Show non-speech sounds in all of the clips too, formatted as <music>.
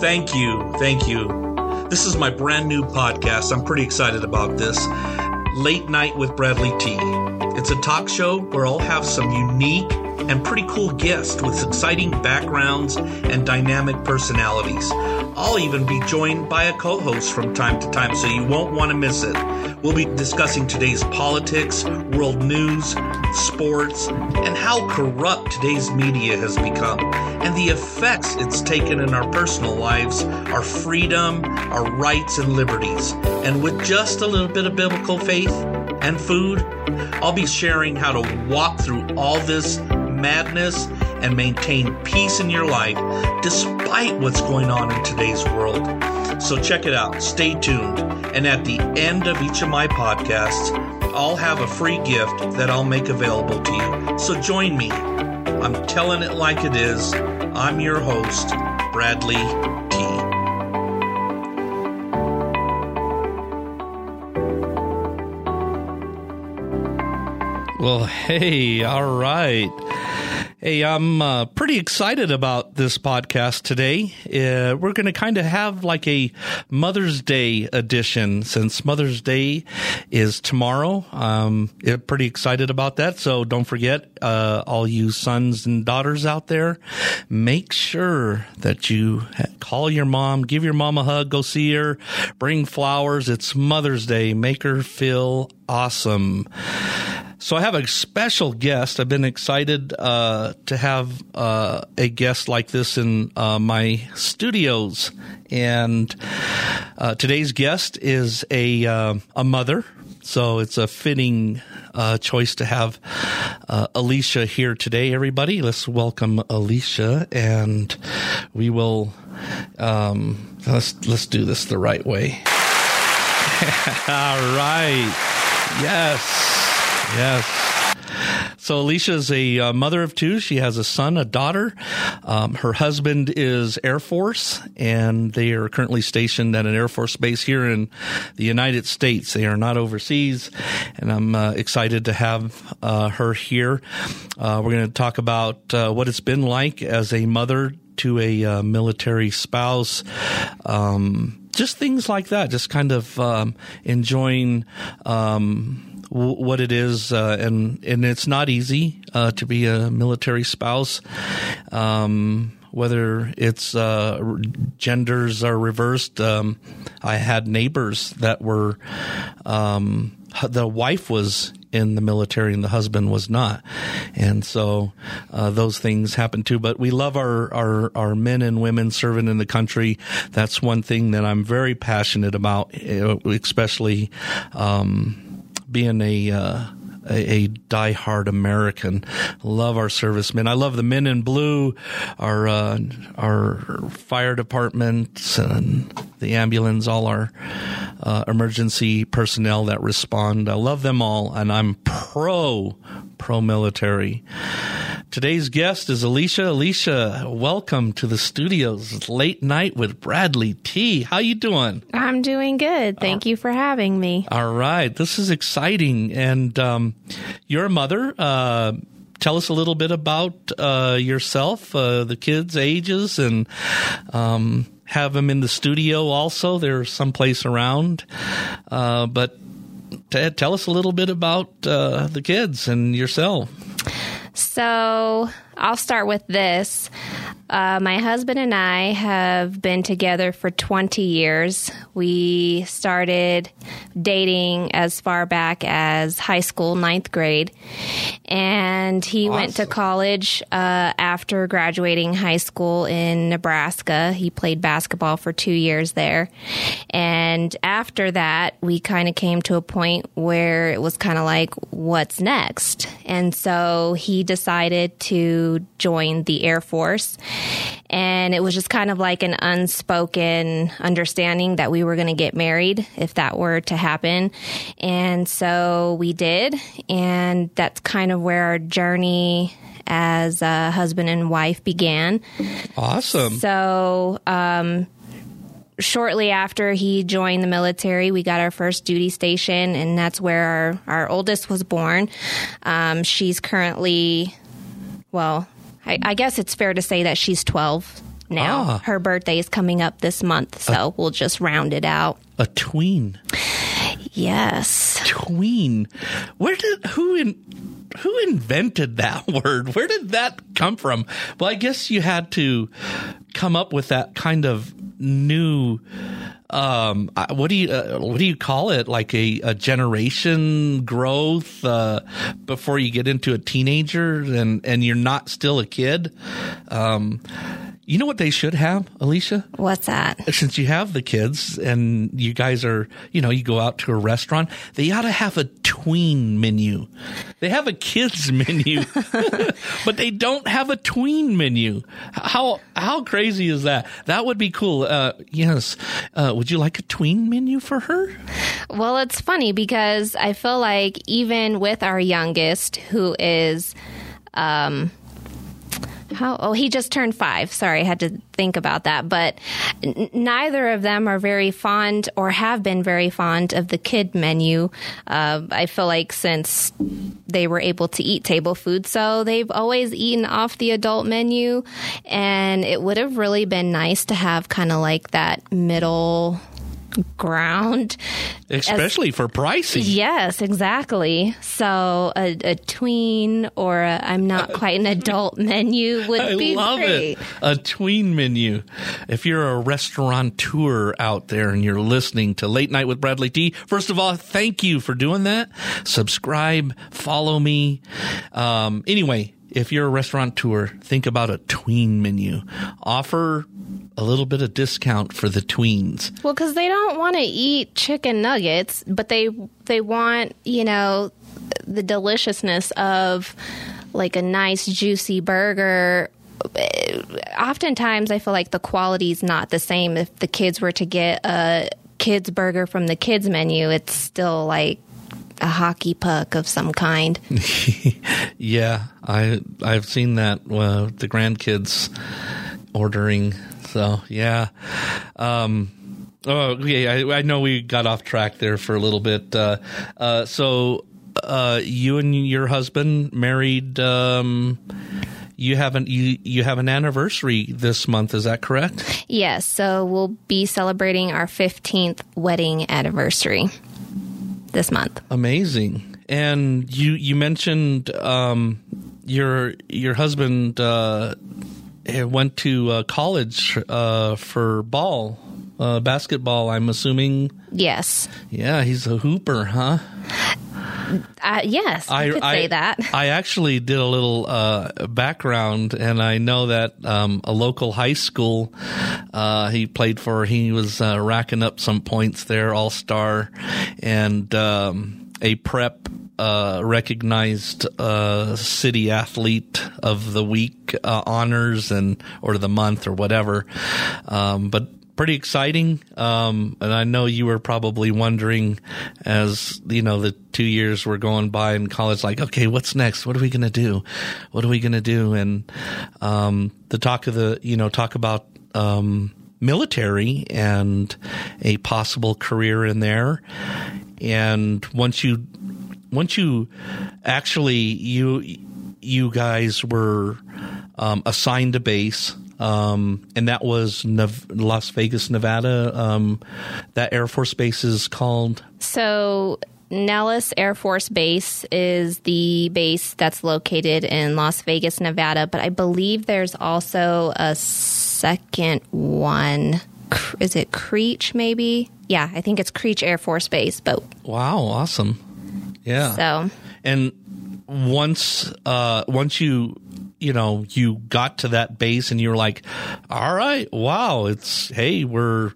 Thank you. Thank you. This is my brand new podcast. I'm pretty excited about this. Late Night with Bradley T. It's a talk show where I'll have some unique and pretty cool guests with exciting backgrounds and dynamic personalities. I'll even be joined by a co host from time to time, so you won't want to miss it. We'll be discussing today's politics, world news, sports, and how corrupt today's media has become, and the effects it's taken in our personal lives, our freedom, our rights, and liberties. And with just a little bit of biblical faith and food, I'll be sharing how to walk through all this madness and maintain peace in your life despite what's going on in today's world. So check it out. Stay tuned. And at the end of each of my podcasts, I'll have a free gift that I'll make available to you. So join me. I'm telling it like it is. I'm your host, Bradley T. Well, hey, all right. Hey, I'm uh, pretty excited about this podcast today. Uh, we're going to kind of have like a Mother's Day edition since Mother's Day is tomorrow. Um, yeah, pretty excited about that. So don't forget, uh, all you sons and daughters out there, make sure that you call your mom, give your mom a hug, go see her, bring flowers. It's Mother's Day. Make her feel awesome. So I have a special guest. I've been excited uh, to have uh, a guest like this in uh, my studios, and uh, today's guest is a uh, a mother. So it's a fitting uh, choice to have Alicia here today. Everybody, let's welcome Alicia, and we will um, let's let's do this the right way. <laughs> All right. Yes. Yes. So Alicia is a uh, mother of two. She has a son, a daughter. Um, her husband is Air Force, and they are currently stationed at an Air Force base here in the United States. They are not overseas, and I'm uh, excited to have uh, her here. Uh, we're going to talk about uh, what it's been like as a mother to a uh, military spouse. Um, just things like that. Just kind of um, enjoying. Um, what it is, uh, and and it's not easy uh, to be a military spouse. Um, whether it's uh, genders are reversed, um, I had neighbors that were um, the wife was in the military and the husband was not, and so uh, those things happen too. But we love our, our our men and women serving in the country. That's one thing that I'm very passionate about, especially. Um, being a uh, a, a diehard American. Love our servicemen. I love the men in blue, our uh, our fire departments and the ambulance, all our uh, emergency personnel that respond. I love them all, and I'm pro pro military. Today's guest is Alicia. Alicia, welcome to the studios. It's late night with Bradley T. How you doing? I'm doing good. Thank you for having me. All right, this is exciting, and um, you're a mother. Uh, tell us a little bit about uh, yourself, uh, the kids' ages, and um, have them in the studio. Also, they're someplace around, uh, but. Tell us a little bit about uh, the kids and yourself. So I'll start with this. Uh, my husband and I have been together for 20 years. We started dating as far back as high school, ninth grade. And he awesome. went to college uh, after graduating high school in Nebraska. He played basketball for two years there. And after that, we kind of came to a point where it was kind of like, what's next? And so he decided to join the Air Force. And it was just kind of like an unspoken understanding that we were going to get married if that were to happen. And so we did. And that's kind of where our journey as a husband and wife began. Awesome. So, um, shortly after he joined the military, we got our first duty station, and that's where our, our oldest was born. Um, she's currently, well, I, I guess it's fair to say that she's 12 now. Ah. Her birthday is coming up this month, so we'll just round it out. A tween. Yes. Tween. Where did who in who invented that <laughs> word? Where did that come from? Well, I guess you had to come up with that kind of new um what do you uh, what do you call it? Like a, a generation growth uh before you get into a teenager and and you're not still a kid? Um you know what they should have alicia? What's that? since you have the kids and you guys are, you know, you go out to a restaurant, they ought to have a tween menu. They have a kids <laughs> menu, <laughs> but they don't have a tween menu. How how crazy is that? That would be cool. Uh, yes. Uh, would you like a tween menu for her? Well, it's funny because I feel like even with our youngest, who is, um, how, oh, he just turned five. Sorry, I had to think about that. But n- neither of them are very fond or have been very fond of the kid menu. Uh, I feel like since they were able to eat table food, so they've always eaten off the adult menu. And it would have really been nice to have kind of like that middle ground. Especially for pricing. Yes, exactly. So a, a tween or i I'm not <laughs> quite an adult menu would I be love great. it. A tween menu. If you're a restaurateur out there and you're listening to Late Night with Bradley T, first of all, thank you for doing that. Subscribe, follow me. Um, anyway, if you're a restaurateur, think about a tween menu. Offer a little bit of discount for the tweens. Well, because they don't want to eat chicken nuggets, but they they want you know the deliciousness of like a nice juicy burger. Oftentimes, I feel like the quality is not the same. If the kids were to get a kids burger from the kids menu, it's still like a hockey puck of some kind. <laughs> Yeah, I I've seen that uh, the grandkids ordering. So yeah, um, oh yeah, I, I know we got off track there for a little bit. Uh, uh, so uh, you and your husband married. Um, you haven't you you have an anniversary this month. Is that correct? Yes, so we'll be celebrating our 15th wedding anniversary this month. Amazing. And you you mentioned um, your your husband uh, went to uh, college uh, for ball uh, basketball. I'm assuming. Yes. Yeah, he's a hooper, huh? Uh, yes, I, could say that. <laughs> I actually did a little uh, background, and I know that um, a local high school uh, he played for. He was uh, racking up some points there, all star, and um, a prep. Uh, recognized uh, city athlete of the week uh, honors and or the month or whatever, um, but pretty exciting. Um, and I know you were probably wondering as, you know, the two years were going by in college, like, okay, what's next? What are we going to do? What are we going to do? And, um, the talk of the, you know, talk about, um, military and a possible career in there. And once you, once you actually, you, you guys were, um, assigned a base, um, and that was Nev- Las Vegas, Nevada. Um, that Air Force base is called. So, Nellis Air Force Base is the base that's located in Las Vegas, Nevada, but I believe there's also a second one. Is it Creech, maybe? Yeah, I think it's Creech Air Force Base, but Wow, awesome! Yeah, so and once uh, once you you know you got to that base and you're like, all right, wow, it's hey, we're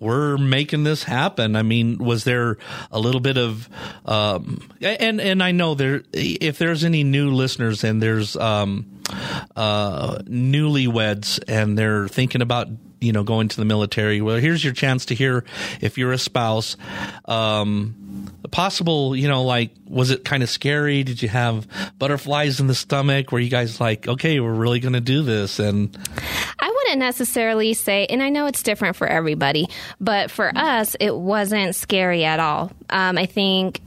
we're making this happen. I mean, was there a little bit of, um, and and I know there, if there's any new listeners and there's um, uh, newlyweds and they're thinking about you know going to the military, well, here's your chance to hear if you're a spouse. Um, possible, you know, like, was it kind of scary? Did you have butterflies in the stomach? Were you guys like, okay, we're really going to do this? And I wouldn't necessarily say, and I know it's different for everybody, but for us, it wasn't scary at all. Um, I think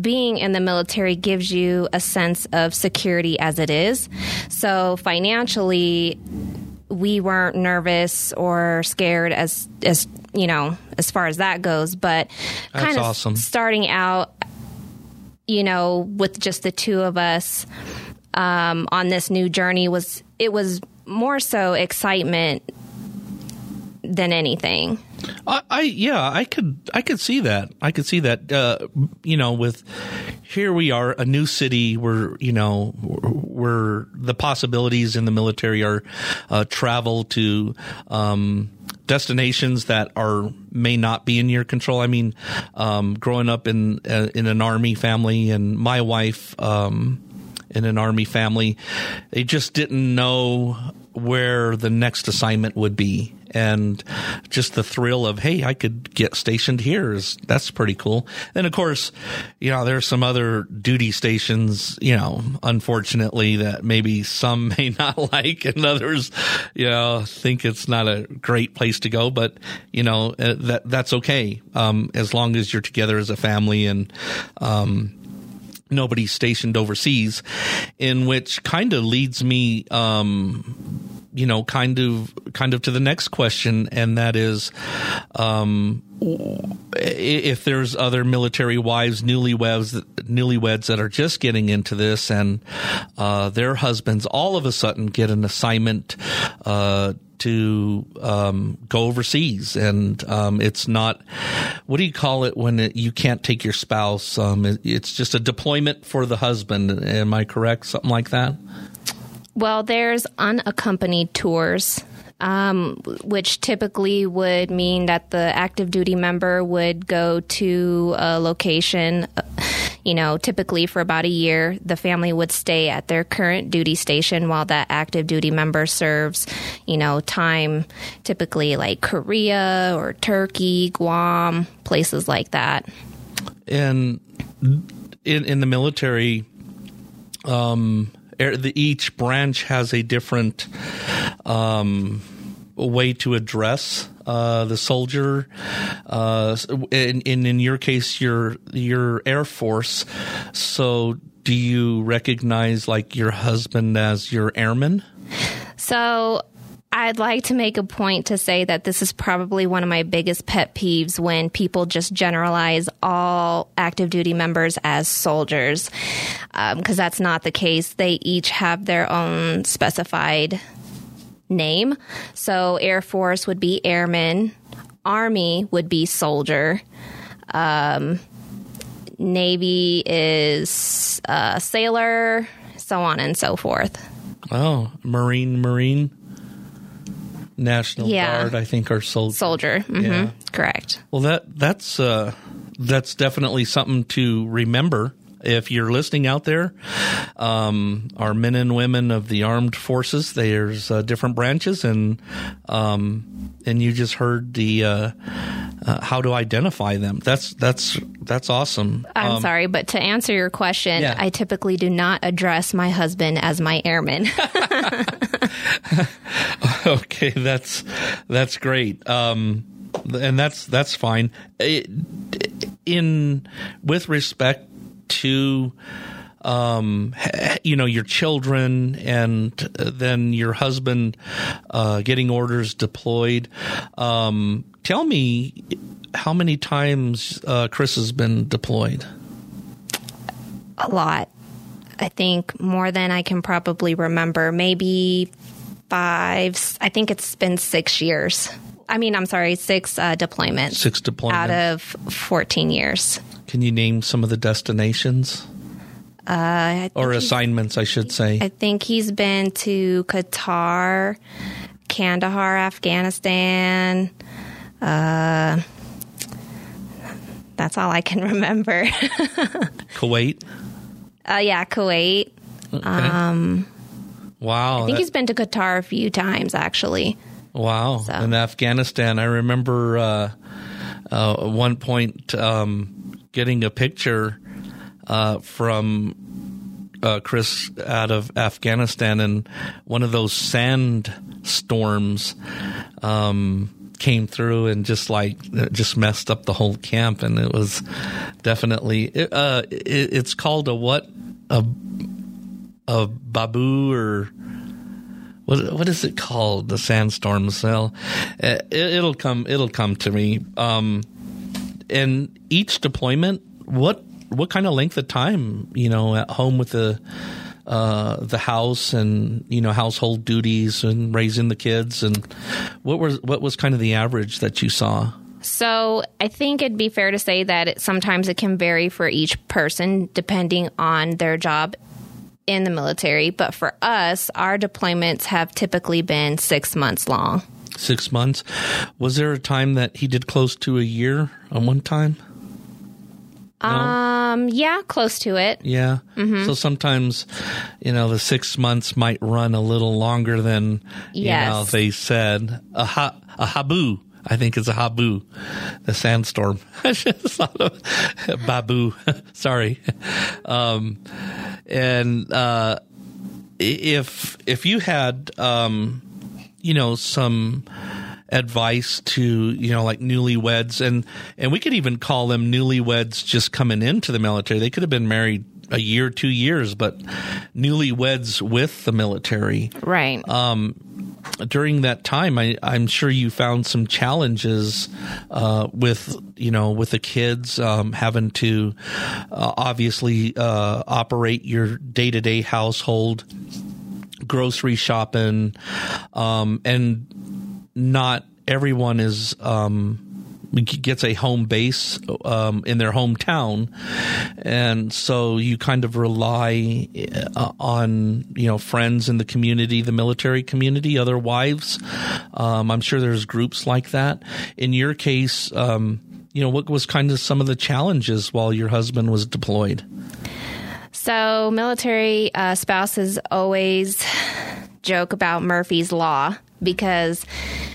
being in the military gives you a sense of security as it is. So financially, we weren't nervous or scared as as you know as far as that goes. But That's kind of awesome. starting out, you know, with just the two of us um, on this new journey was it was more so excitement than anything. I, I yeah, I could I could see that. I could see that. Uh, you know, with here we are, a new city where you know where the possibilities in the military are uh, travel to. Um, destinations that are may not be in your control. I mean, um, growing up in uh, in an army family, and my wife um, in an army family, they just didn't know where the next assignment would be. And just the thrill of, hey, I could get stationed here is that's pretty cool. And of course, you know, there's some other duty stations, you know, unfortunately that maybe some <laughs> may not like and others, you know, think it's not a great place to go. But, you know, uh, that, that's okay. Um, as long as you're together as a family and, um, nobody's stationed overseas, in which kind of leads me, um, you know, kind of, kind of to the next question, and that is, um, if there's other military wives, newlyweds, newlyweds that are just getting into this, and uh, their husbands all of a sudden get an assignment. Uh, to um, go overseas, and um, it's not. What do you call it when it, you can't take your spouse? Um, it, it's just a deployment for the husband. Am I correct? Something like that. Well, there's unaccompanied tours, um, which typically would mean that the active duty member would go to a location, uh, you know, typically for about a year. The family would stay at their current duty station while that active duty member serves, you know, time typically like Korea or Turkey, Guam, places like that. And in in the military, um, each branch has a different um, way to address uh, the soldier. Uh, in, in in your case, your your Air Force. So, do you recognize like your husband as your airman? So. I'd like to make a point to say that this is probably one of my biggest pet peeves when people just generalize all active duty members as soldiers, because um, that's not the case. They each have their own specified name. So, Air Force would be airman, Army would be soldier. Um, Navy is uh, sailor, so on and so forth. Oh, Marine, Marine. National Yeah. Guard, I think, are soldier. Soldier, mm-hmm. Yeah. correct. Well, that that's uh, that's definitely something to remember. If you're listening out there, um, our men and women of the armed forces, there's uh, different branches, and um, and you just heard the uh, uh, how to identify them. That's that's that's awesome. I'm Um, sorry, but to answer your question, Yeah. I typically do not address my husband as my airman. <laughs> <laughs> okay, that's that's great. Um, and that's that's fine. It, in with respect to um, you know your children and then your husband uh, getting orders deployed. Um, tell me how many times uh, Chris has been deployed. a lot. I think more than I can probably remember. Maybe five. I think it's been six years. I mean, I'm sorry, six uh, deployments Six deployments. out of 14 years. Can you name some of the destinations Uh, or assignments? I should say. I think he's been to Qatar, Kandahar, Afghanistan. Uh, that's all I can <laughs> remember. Kuwait. uh, yeah, Kuwait. Um. Wow. I think that- he's been to Qatar a few times, actually. Wow. So- In Afghanistan, I remember uh, uh, one point um, getting a picture uh, from uh, Chris out of Afghanistan, and one of those sand storms um, came through and just like just messed up the whole camp, and it was definitely it, uh, it, it's called a what a a babu or what what is it called? The sandstorm cell. Uh, it, will come. It'll come to me. Um, and each deployment, what what kind of length of time? You know, at home with the uh, the house and you know household duties and raising the kids and what was what was kind of the average that you saw? So I think it'd be fair to say that it, sometimes it can vary for each person depending on their job in the military. But for us, our deployments have typically been six months long. Six months. Was there a time that he did close to a year on one time? No? Um, yeah, close to it. Yeah. Mm-hmm. So sometimes, you know, the six months might run a little longer than you yes. know they said. A ha- a habu. I think it's a habu, the sandstorm. I just thought of babu. <laughs> Sorry. Um, and uh, if if you had, um, you know, some advice to you know like newlyweds. And and we could even call them newlyweds just coming into the military. They could have been married a year two years but newlyweds with the military. Right. Um during that time, I, i'm sure you found some challenges uh, with you know with the kids um, having to uh, obviously uh, operate your day to day household, grocery shopping, um, and not everyone is. Um, gets a home base um, in their hometown, and so you kind of rely uh, on you know friends in the community, the military community, other wives. Um, I'm sure there's groups like that. In your case, um, you know what was kind of some of the challenges while your husband was deployed. So, military uh, spouses always <sighs> joke about Murphy's Law because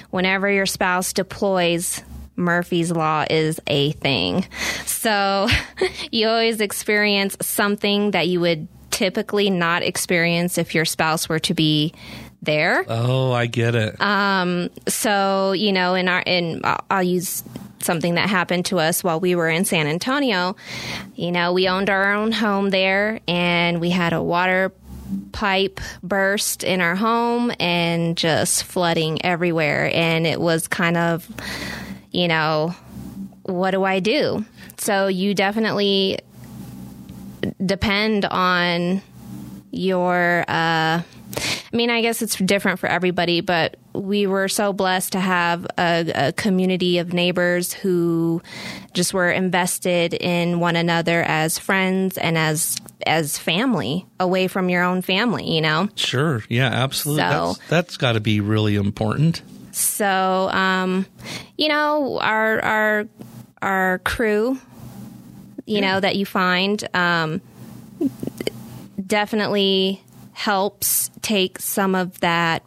whenever your spouse deploys, Murphy's Law is a thing. So <laughs> you always experience something that you would typically not experience if your spouse were to be there. Oh, I get it. Um, so you know, in our in I'll use something that happened to us while we were in San Antonio. You know, we owned our own home there, and we had a water pipe burst in our home and just flooding everywhere, and it was kind of you know, what do I do? So you definitely depend on your uh, I mean, I guess it's different for everybody, but we were so blessed to have a, a, community of neighbors who just were invested in one another as friends and as as family away from your own family, you know? Sure. Yeah, absolutely. So, that's, that's got to be really important. So, um, you know, our our our crew, you yeah. know, that you find um, definitely helps take some of that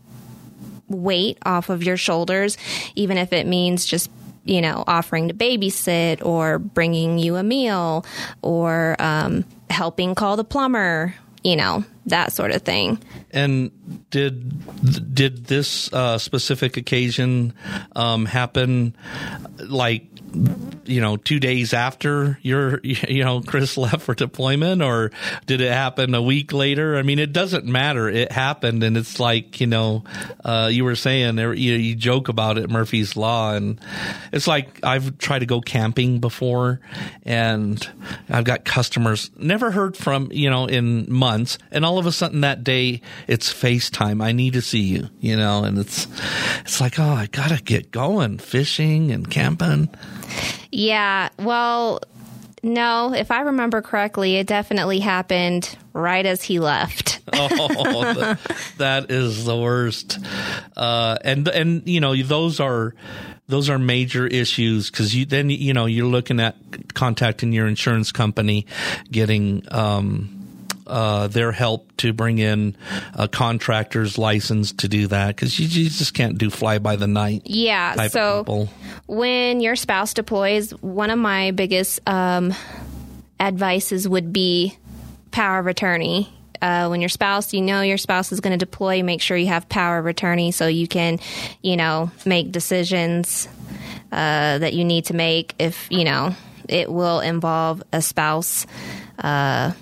weight off of your shoulders, even if it means just you know offering to babysit or bringing you a meal or um, helping call the plumber you know that sort of thing. And did did this uh, specific occasion um, happen like you know, two days after your, <laughs> you know, Chris <laughs> left for deployment or did it happen a week later? I mean, it doesn't matter. It happened. And it's like, you know, uh, you were saying you, you joke about it, Murphy's Law. And it's like I've tried to go camping before and I've got customers never heard from, you know, in months. And all of a sudden that day it's FaceTime. I need to see you, you know, and it's, it's like, oh, I got to get going fishing and camping. Yeah. Well, no, if I remember correctly, it definitely happened right as he left. <laughs> oh, that is the worst. Uh, and and you know those are those are major issues because you then you know you're looking at contacting your insurance company, getting. Um, uh, their help to bring in a contractor's license to do that because you, you, just can't do fly by the night. Yeah. So when your spouse deploys, one of my biggest um, advices would be power of attorney. Uh, when your spouse, you know your spouse is going to deploy, make sure you have power of attorney so you can, you know, make decisions uh, that you need to make if, you know, it will involve a spouse. Uh,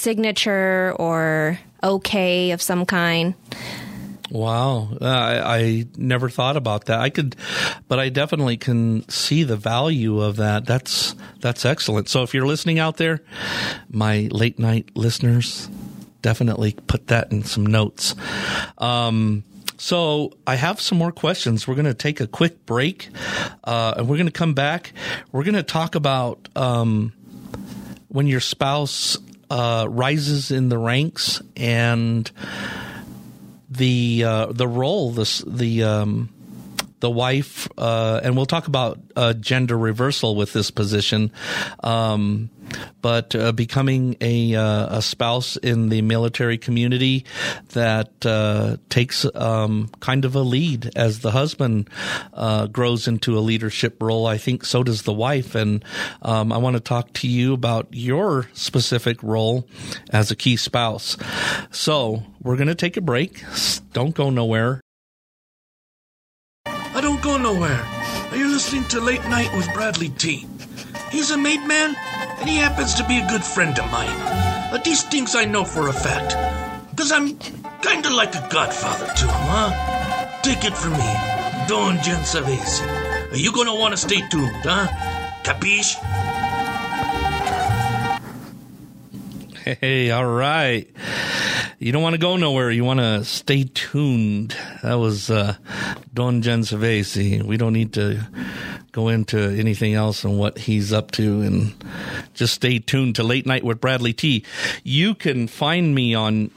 signature or okay of some kind. Wow, uh, I, I never thought about that. I could, but I definitely can see the value of that. That's that's excellent. So if you're listening out there, my late night listeners, definitely put that in some notes. Um, so I have some more questions. We're going to take a quick break, uh, and we're going to come back. We're going to talk about um, when your spouse uh, rises in the ranks and the uh, the role this the um, the wife uh, and we'll talk about uh, gender reversal with this position. Um, but uh, becoming a, uh, a spouse in the military community that uh, takes um, kind of a lead as the husband uh, grows into a leadership role. I think so does the wife. And um, I want to talk to you about your specific role as a key spouse. So we're going to take a break. Don't go nowhere. I don't go nowhere. You're listening to Late Night with Bradley T. He's a made man, and he happens to be a good friend of mine. But these things I know for a fact. Because I'm kinda like a godfather to him, huh? Take it from me, Don Gensavesi. You gonna wanna stay tuned, huh? Capiche? Hey, all right. You don't want to go nowhere. You want to stay tuned. That was uh, Don Gensavesi. We don't need to go into anything else and what he's up to, and just stay tuned to Late Night with Bradley T. You can find me on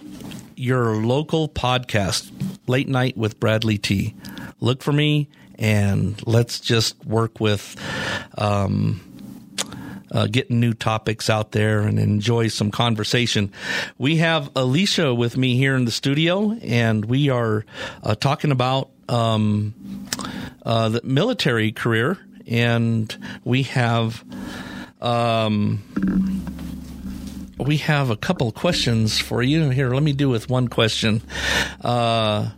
your local podcast, Late Night with Bradley T. Look for me, and let's just work with. Um, uh, getting new topics out there and enjoy some conversation. We have Alicia with me here in the studio, and we are uh, talking about um, uh, the military career, and we have. Um, we have a couple questions for you here. Let me do with one question. Uh,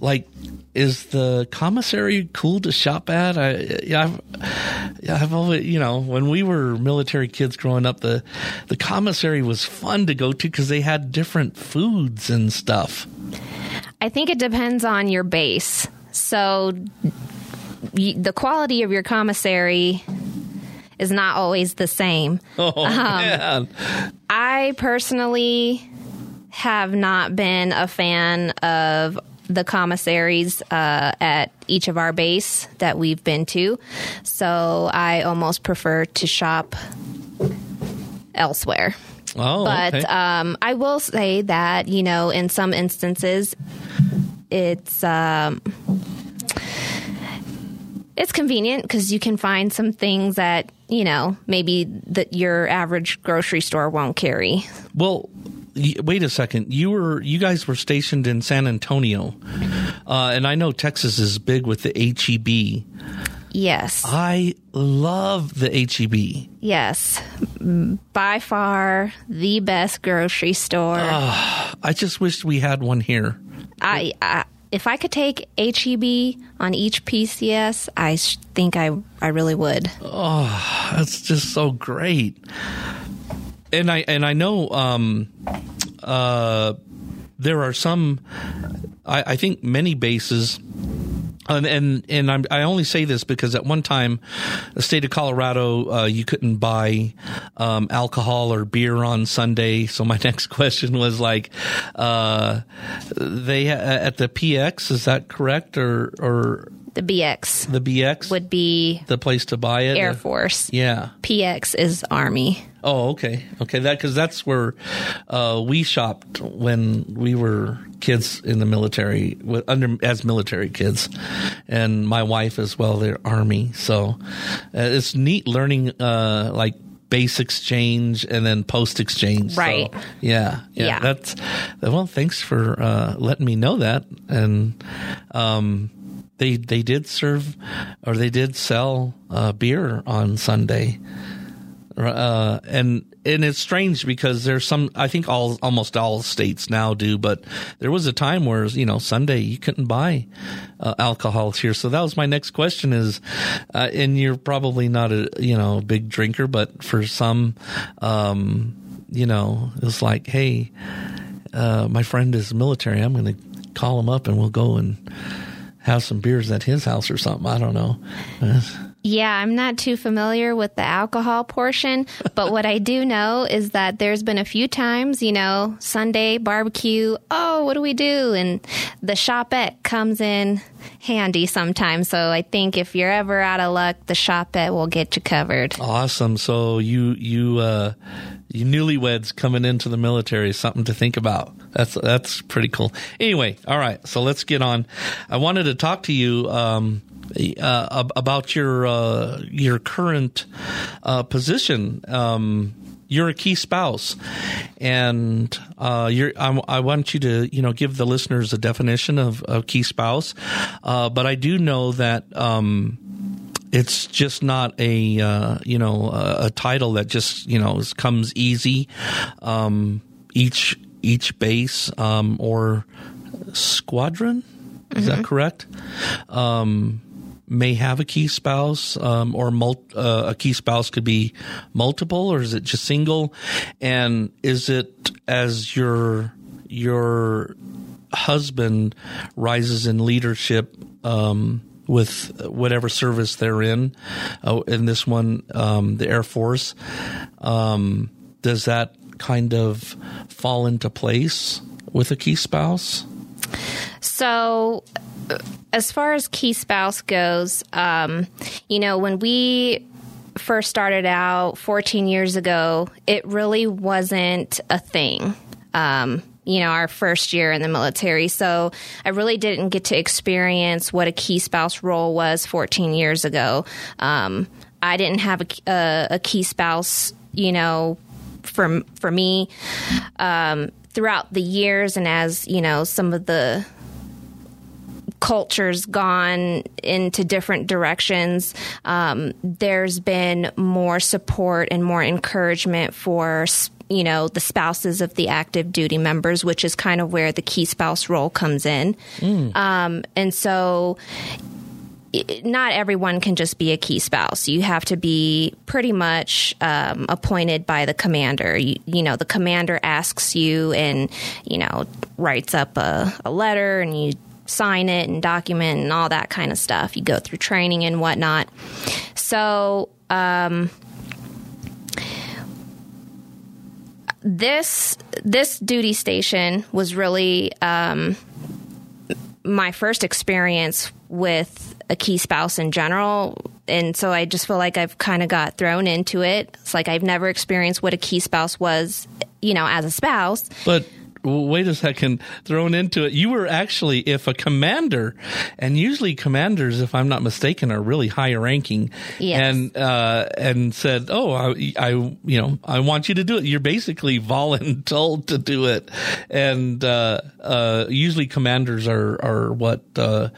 like, is the commissary cool to shop at? I, I've, I've always, you know, when we were military kids growing up, the the commissary was fun to go to because they had different foods and stuff. I think it depends on your base. So the quality of your commissary is not always the same. <laughs> Oh um, man, I personally have not been a fan of the commissaries uh, at each of our base that we've been to. So I almost prefer to shop elsewhere. oh, But okay. um, I will say that, you know, in some instances, it's. Um, it's convenient because you can find some things that you know maybe that your average grocery store won't carry. Well, wait a second. You were you guys were stationed in San Antonio, uh, and I know Texas is big with the HEB. Yes, I love the E HEB. yes, by far the best grocery store. I just wish we had one here. I, I if I could take HEB on each PCS, I sh- think I I really would. Oh, that's just so great. And I and I know um, uh, there are some. I, I think many bases. And and, and I'm, I only say this because at one time, the state of Colorado, uh, you couldn't buy um, alcohol or beer on Sunday. So my <laughs> next question was like, uh, they at the PX is that correct or or The BX the BX would be the place to buy it? Air Force. Yeah. PX is Army. Oh, okay, okay. That because that's where uh, we shopped when we were kids in the military, with, under as military kids, and my wife as well. They're army, so uh, it's neat learning uh, like base exchange and then post exchange. So, Right. yeah, yeah. Yeah. That's well. Thanks for uh, letting me know that, and um, they they did serve or they did sell uh, beer on Sunday uh, and and it's strange because there's some I think all almost all states now do, but there was a time where you know Sunday you couldn't buy uh, alcohol here. So that was my next question is, uh, and you're probably not a you know big drinker, but for some, um, you know, it's like hey, uh, my friend is military. I'm going to call him up and we'll go and have some beers at his house or something. I don't know. Yeah, I'm not too familiar with the alcohol portion, but what I do know is that there's been a few times, you know, Sunday barbecue, oh, what do we do? And the shopette comes in handy sometimes. So I think if you're ever out of luck, the shopette will get you covered. Awesome. So you you uh you newlyweds coming into the military, something to think about. That's that's pretty cool. Anyway, all right. So let's get on. I wanted to talk to you um uh, about your uh, your current uh, position. Um, you're a key spouse, and uh, I, I, want you to you know give the listeners a definition of, of key spouse. Uh, but I do know that. Um, it's just not a uh, you know a, a, title that just you know comes easy. Um, each each base um, or squadron is mm-hmm. that correct? Um, may have a key spouse, um, or mul- uh, a key spouse could be multiple, or is it just single? And is it as your your husband rises in leadership? Um, with whatever service they're in. Uh, in this one, um, the Air Force, um, does that kind of fall into place with a key spouse? So, as far as key spouse goes, um, you know, when we first started out 14 years ago, it really wasn't a thing. Um, you know, our first year in the military. So I really didn't get to experience what a key spouse role was 14 years ago. Um, I didn't have a, a, a, key spouse, you know, for for me um, throughout the years, and as you know, some of the culture's gone into different directions, um, there's been more support and more encouragement for you know the spouses of the active duty members, which is kind of where the key spouse role comes in. Mm. Um, and so not everyone can just be a key spouse. You have to be pretty much um, appointed by the commander. You, you, know, the commander asks you and, you know, writes up a, a letter and you sign it and document and all that kind of stuff. You go through training and whatnot. So, um, this this duty station was really um, my first experience with a key spouse in general. And so I just feel like I've kind of got thrown into it. It's like I've never experienced what a key spouse was, you know, as a spouse. But wait a second, thrown into it. You were actually, if a commander, and usually commanders, if I'm not mistaken, are really high ranking, yes. and uh, and said, "Oh, I, I, you know, I want you to do it." You're basically <laughs> voluntold to do it, and uh, uh, usually commanders are are what uh,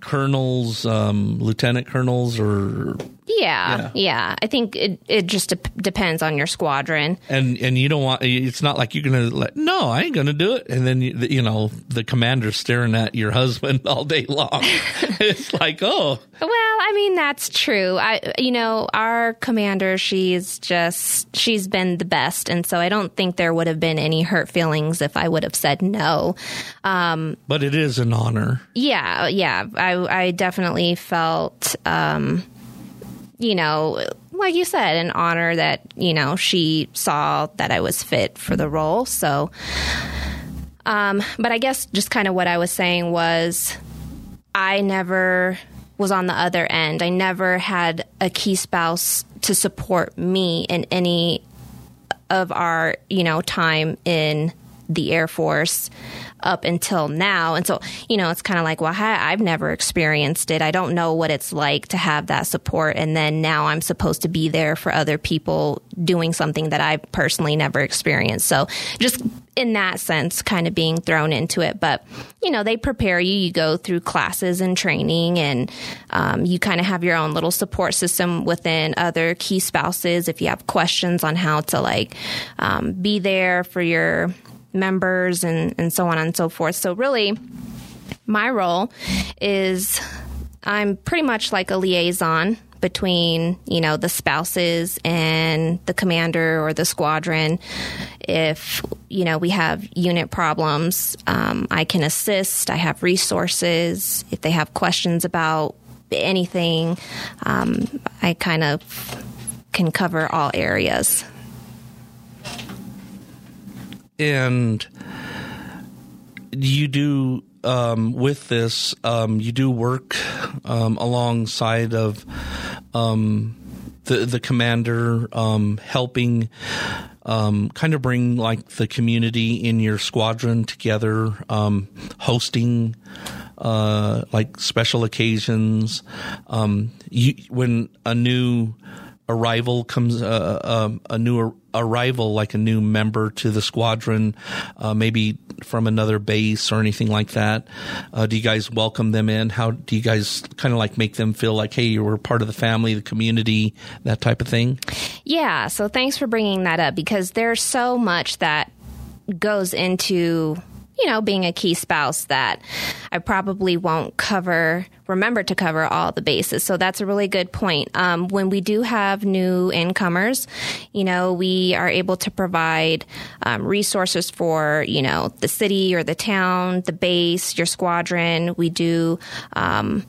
colonels, um, lieutenant colonels, or yeah, yeah, yeah. I think it it just de- depends on your squadron. And and you don't want it's not like you're gonna let no, I ain't gonna do it. And then you, you know the commander's staring at your husband <laughs> all day long. <laughs> it's like oh. Well, I mean that's true. I you know our commander, she's just she's been the best, and so I don't think there would have been any hurt feelings if I would have said no. Um, but it is an honor. Yeah, yeah. I I definitely felt. Um, you know, like you said, an honor that, you know, she saw that I was fit for the role. So, um, but I guess just kind of what I was saying was I never was on the other end. I never had a key spouse to support me in any of our, you know, time in the Air Force up until now. And so, you know, it's kind of like, well, I've never experienced it. I don't know what it's like to have that support. And then now I'm supposed to be there for other people doing something that I personally never experienced. So just in that sense, kind of being thrown into it. But, you know, they prepare you. You go through classes and training, and um, you kind of have your own little support system within other key spouses if you have questions on how to, like, um, be there for your members and, and so on and so forth. So, really, my role is I'm pretty much like a liaison between you know the spouses and the commander or the squadron. If you know we have unit problems um, i can assist i have resources. If they have questions about anything um, i kind of can cover all areas and you do um, with this, um, you do work um, alongside of um, the the commander, um, helping um, kind of bring like the community in your squadron together, hosting. Uh, like special occasions, you, when a new arrival comes, uh, uh, a new arrival, like a new member to the squadron, uh, maybe from another base or anything like that? Uh, do you guys welcome them in? How do you guys kind of like make them feel like, hey, you were part of the family, the community, that type of thing? Yeah. So thanks for bringing that up because there's so much that goes into you know, being a key spouse that I probably won't cover, remember to cover all the bases. So that's a really good point. Um, when we do have new incomers, you know, we are able to provide um, resources for, you know, the city or the town, the base, your squadron. We do um,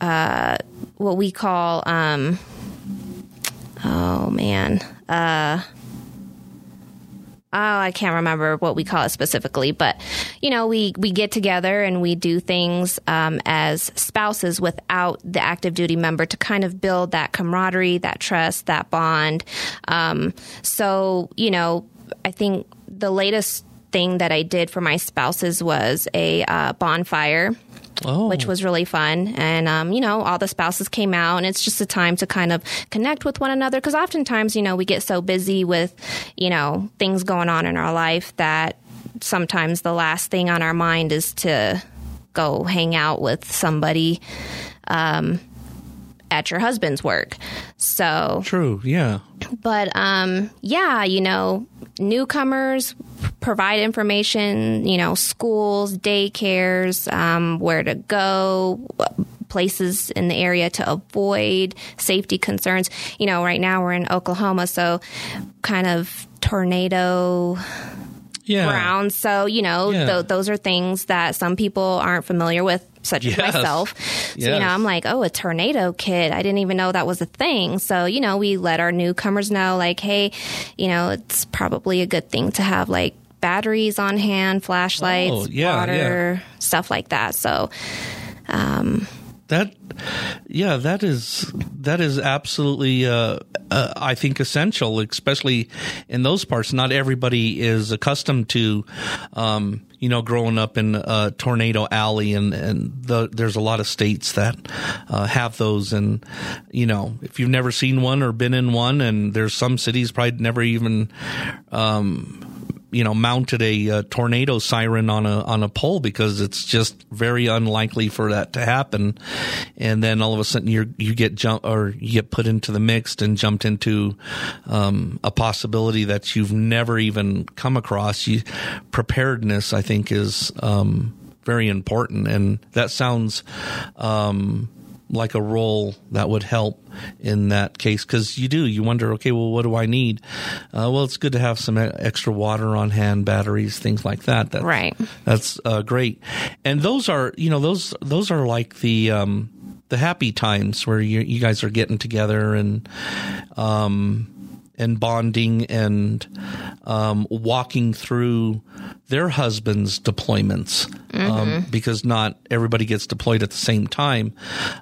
uh, what we call, um, oh man, uh, oh, I can't remember what we call it specifically, but you know, we we get together and we do things um, as spouses without the active duty member to kind of build that camaraderie, that trust, that bond. Um, so you know, I think the latest thing that I did for my spouses was a uh, bonfire oh. which was really fun. And, um, you know, all the spouses came out, and it's just a time to kind of connect with one another because oftentimes, you know, we get so busy with, you know, things going on in our life that sometimes the last thing on our mind is to go hang out with somebody. Um, at your husband's work. So true, yeah. But um, yeah, you know, newcomers provide information. You know, schools, daycares, um, where to go. Places in the area to avoid safety concerns. You know, right now we're in Oklahoma, so kind of tornado yeah. ground. So, you know, yeah. th- those are things that some people aren't familiar with, such yes. as myself. So, yes. you know, I'm like, oh, a tornado kit. I didn't even know that was a thing. So, you know, we let our newcomers know, like, hey, you know, it's probably a good thing to have like batteries on hand, flashlights, oh, yeah, water, stuff like that. So, um, that yeah that is that is absolutely uh, uh, i think essential especially in those parts not everybody is accustomed to um, you know growing up in a tornado alley and and the, there's a lot of states that uh, have those. And you know if you've never seen one or been in one and there's some cities probably never even um, you know mounted a, a, tornado siren on a on a pole because it's just very unlikely for that to happen. And then all of a sudden you you get jump or you get put into the mixed and jumped into um, a possibility that you've never even come across. You preparedness i think is um, very important. And that sounds um, like a role that would help in that case. Because you do you wonder okay well what do I need? Uh, well it's good to have some extra water on hand batteries things like that. That's, right. that's uh, great. And those are you know those those are like the um, the happy times where you, you guys are getting together and um, and bonding and um, walking through their husbands' deployments um, mm-hmm. um, because not everybody gets deployed at the same time.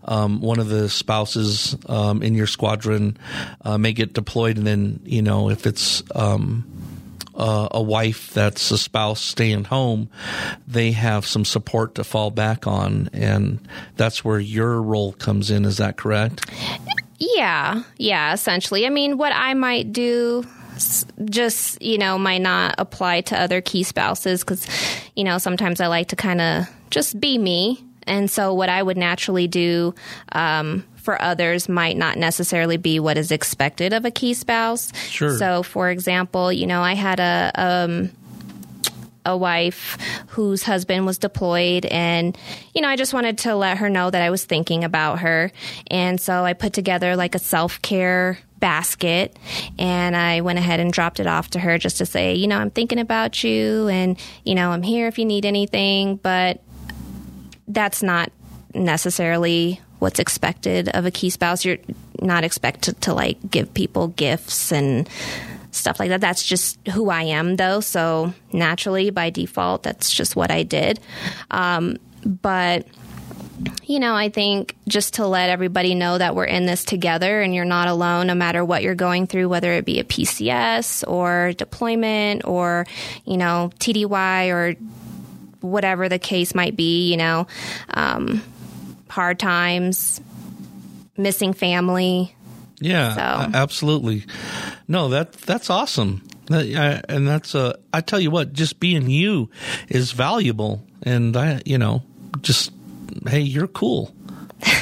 Um, one of the spouses um, in your squadron uh, may get deployed, and then you know if it's um, uh, a wife that's a spouse staying home, they have some support to fall back on, and that's where your role comes in. Is that correct? Yeah, yeah, essentially. I mean, what I might do just, you know, might not apply to other key spouses because, you know, sometimes I like to kind of just be me. And so what I would naturally do um, for others might not necessarily be what is expected of a key spouse. Sure. So, for example, you know, I had a. Um, a wife whose husband was deployed and you know i just wanted to let her know that i was thinking about her. And so i put together like a self-care basket and i went ahead and dropped it off to her just to say you know i'm thinking about you and you know i'm here if you need anything. But that's not necessarily what's expected of a key spouse. You're not expected to like give people gifts and stuff like that. That's just who I am, though. So naturally, by default, that's just what I did. Um, but you know, I think just to let everybody know that we're in this together and you're not alone no matter what you're going through, whether it be a PCS or deployment or, you know, TDY or whatever the case might be, you know, um, hard times, missing family, Yeah, So- absolutely. No, that that's awesome. That, I, and that's uh, I tell you what, just being you is valuable, and I, you know, just hey, you're cool.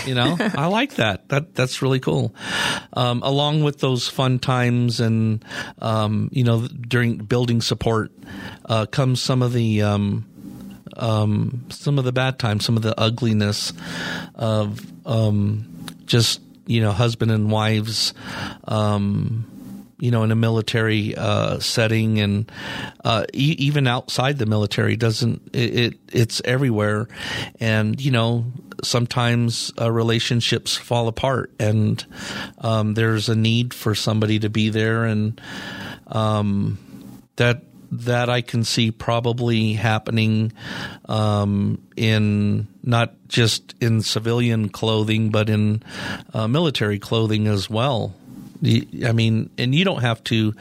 You know, <laughs> I like that. That that's really cool. Um, along with those fun times and um, you know during building support uh, comes some of the um, um, some of the bad times, some of the ugliness of um, just you know husband and wives, um, you know, in a military uh, setting and uh, e- even outside the military doesn't it, it it's everywhere, and you know sometimes uh, relationships fall apart and um, there's a need for somebody to be there and um, that that I can see probably happening um, in not just in civilian clothing, but in uh, military clothing as well. I mean, and you don't have to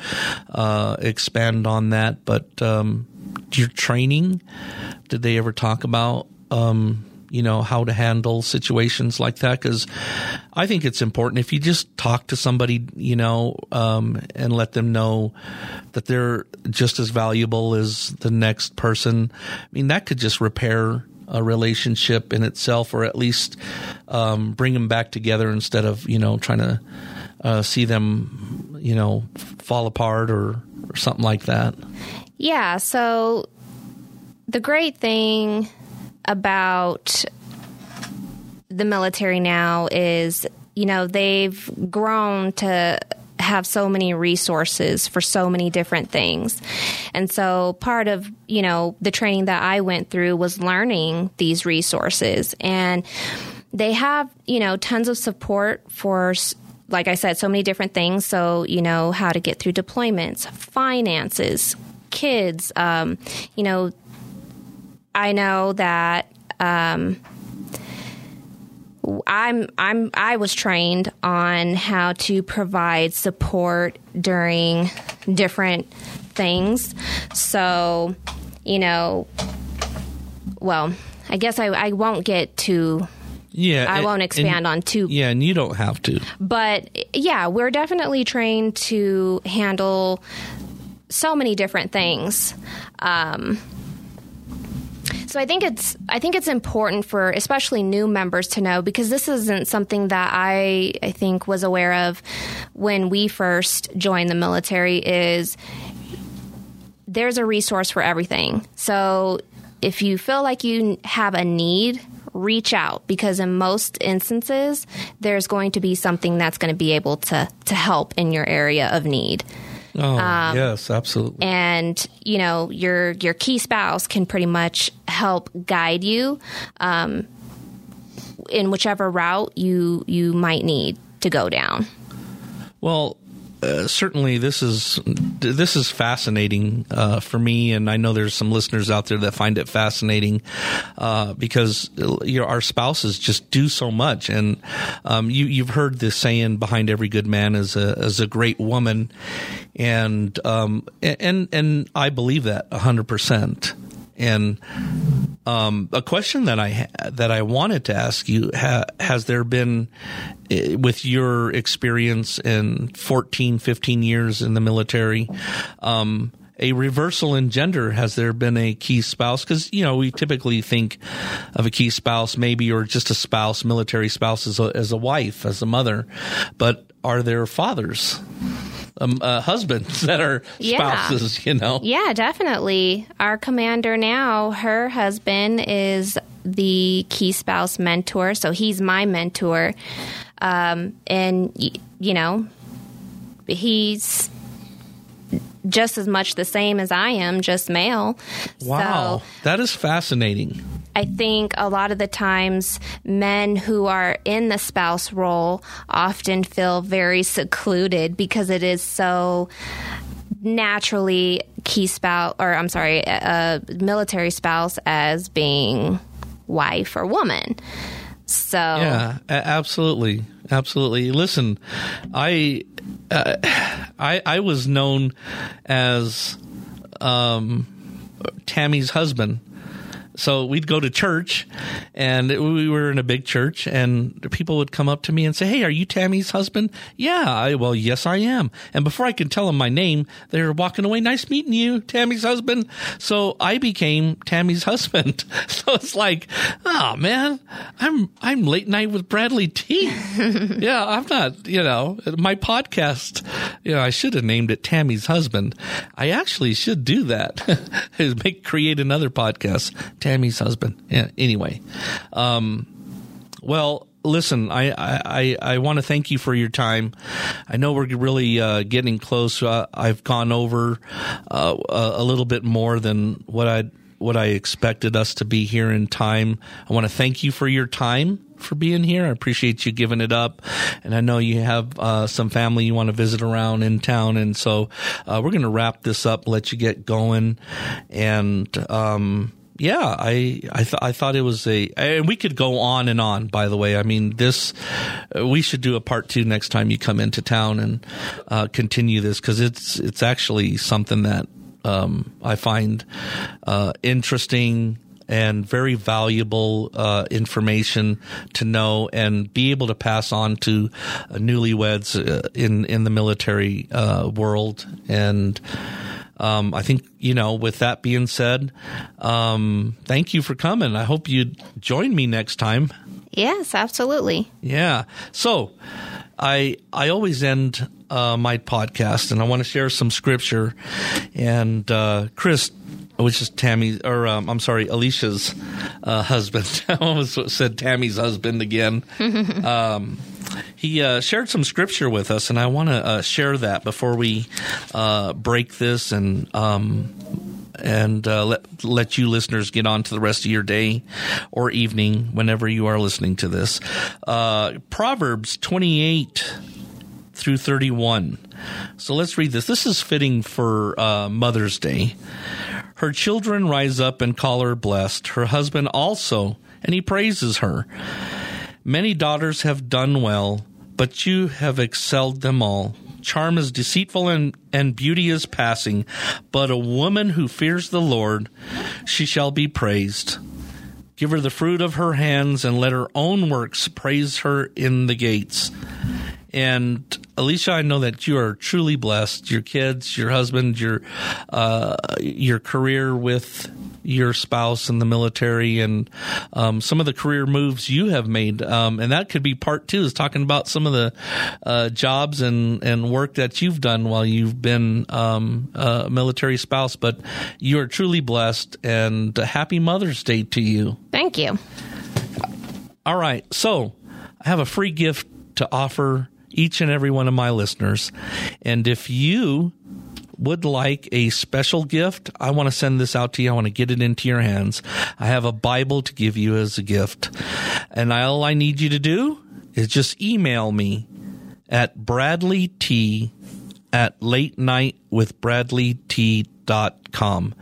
uh, expand on that, but um, your training, did they ever talk about? Um, you know how to handle situations like that because I think it's important if you just talk to somebody, you know, um, and let them know that they're just as valuable as the next person. I mean, that could just repair a relationship in itself, or at least um, bring them back together instead of you know trying to uh, see them, you know, fall apart or, or something like that. Yeah, so the great thing about the military now is, you know, they've grown to have so many resources for so many different things. And so part of, you know, the training that I went through was learning these resources and they have, you know, tons of support for like I said, so many different things. So, you know, how to get through deployments, finances, kids, um, you know, I know that um, I'm I'm I was trained on how to provide support during different things. So, you know, well, I guess I, I won't get too Yeah, I and- won't expand and- on too Yeah, and you don't have to. but yeah, we're definitely trained to handle so many different things. Um, so I think it's I think it's important for especially new members to know because this isn't something that I I think was aware of when we first joined the military is there's a resource for everything. So if you feel like you have a need, reach out because in most instances there's going to be something that's going to be able to to help in your area of need. Oh, Um, yes, absolutely. And you know your your key spouse can pretty much help guide you um, in whichever route you you might need to go down. Well, uh, certainly this is this is fascinating uh, for me, and I know there's some listeners out there that find it fascinating uh, because you know our spouses just do so much, and um, you you've heard this saying behind every good man is a is a great woman, and um, and and I believe that hundred percent. And um, a question that I that I wanted to ask you: ha- Has there been, eh, with your experience in 14, 15 years in the military, um, a reversal in gender? Has there been a key spouse? Because you know we typically think of a key spouse, maybe or just a spouse, military spouse, as a, as a wife, as a mother, but are there fathers? Um, uh, husbands <laughs> that are Yeah. spouses. You know. Yeah, definitely. Our commander now, her husband is the key spouse mentor, so he's my mentor. Um, and, you know, he's just as much the same as I am, just male. Wow, So that is fascinating. I think a lot of the times men who are in the spouse role often feel very secluded because it is so naturally key spouse or I'm sorry, a military spouse as being wife or woman. So Yeah, absolutely, absolutely. Listen, I, uh, <sighs> I, I was known as um, Tammy's husband. So we'd go to church, and we were in a big church, and people would come up to me and say, "Hey, are you Tammy's husband?" Yeah, I, well, yes, I am. And before I could tell them my name, they were walking away. Nice meeting you, Tammy's husband. So I became Tammy's husband. <laughs> So it's like, oh man, I'm I'm late night with Bradley T. <laughs> yeah, I'm not. You know, my podcast. You know, I should have named it Tammy's husband. I actually should do that. <laughs> Make create another podcast, Tammy's husband. Yeah. Anyway, um, well, listen, I I, I, want to thank you for your time. I know we're really uh, getting close. Uh, I've gone over uh, a, a little bit more than what I what I expected us to be here in time. I want to thank you for your time for being here. I appreciate you giving it up, and I know you have uh, some family you want to visit around in town, and so uh, we're going to wrap this up, let you get going, and. Um, yeah, I I, th- I thought it was a, and we could go on and on. By the way, I mean this. Uh, we should do a part two next time you come into town and uh, continue this because it's it's actually something that um, I find uh, interesting and very valuable uh, information to know and be able to pass on to uh, newlyweds uh, in in the military world and. Um, I think, you know, with that being said, um, thank you for coming. I hope you join me next time. Yes, absolutely. Yeah. So I, I always end, uh, my podcast and I want to share some scripture and, uh, Chris, which is Tammy's, or um, I'm sorry, Alicia's uh, husband. <laughs> I almost said Tammy's husband again. <laughs> um, he uh, shared some scripture with us, and I want to uh, share that before we uh, break this and um, and uh, let let you listeners get on to the rest of your day or evening whenever you are listening to this. Uh, Proverbs 28 through 31. So let's read this. This is fitting for uh, Mother's Day. Her children rise up and call her blessed, her husband also, and he praises her. Many daughters have done well, but you have excelled them all. Charm is deceitful and, and beauty is passing, but a woman who fears the Lord, she shall be praised. Give her the fruit of her hands and let her own works praise her in the gates. And Alicia, I know that you are truly blessed. Your kids, your husband, your uh, your career with your spouse in the military, and um, some of the career moves you have made. Um, and that could be part two, is talking about some of the uh, jobs and and work that you've done while you've been um, a military spouse. But you are truly blessed, and happy Mother's Day to you. Thank you. All right. So I have a free gift to offer each and every one of my listeners. And if you would like a special gift, I want to send this out to you. I want to get it into your hands. I have a Bible to give you as a gift. And all I need you to do is just email me at Bradley T at late night with Bradley T dot com.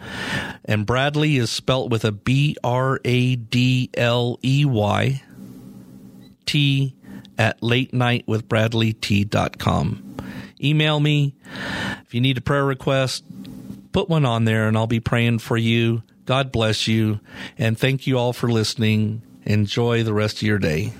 And Bradley is spelt with a B R A D L E Y T at late night with Bradley T dot com. Email me if you need a prayer request. Put one on there, and I'll be praying for you. God bless you, and thank you all for listening. Enjoy the rest of your day.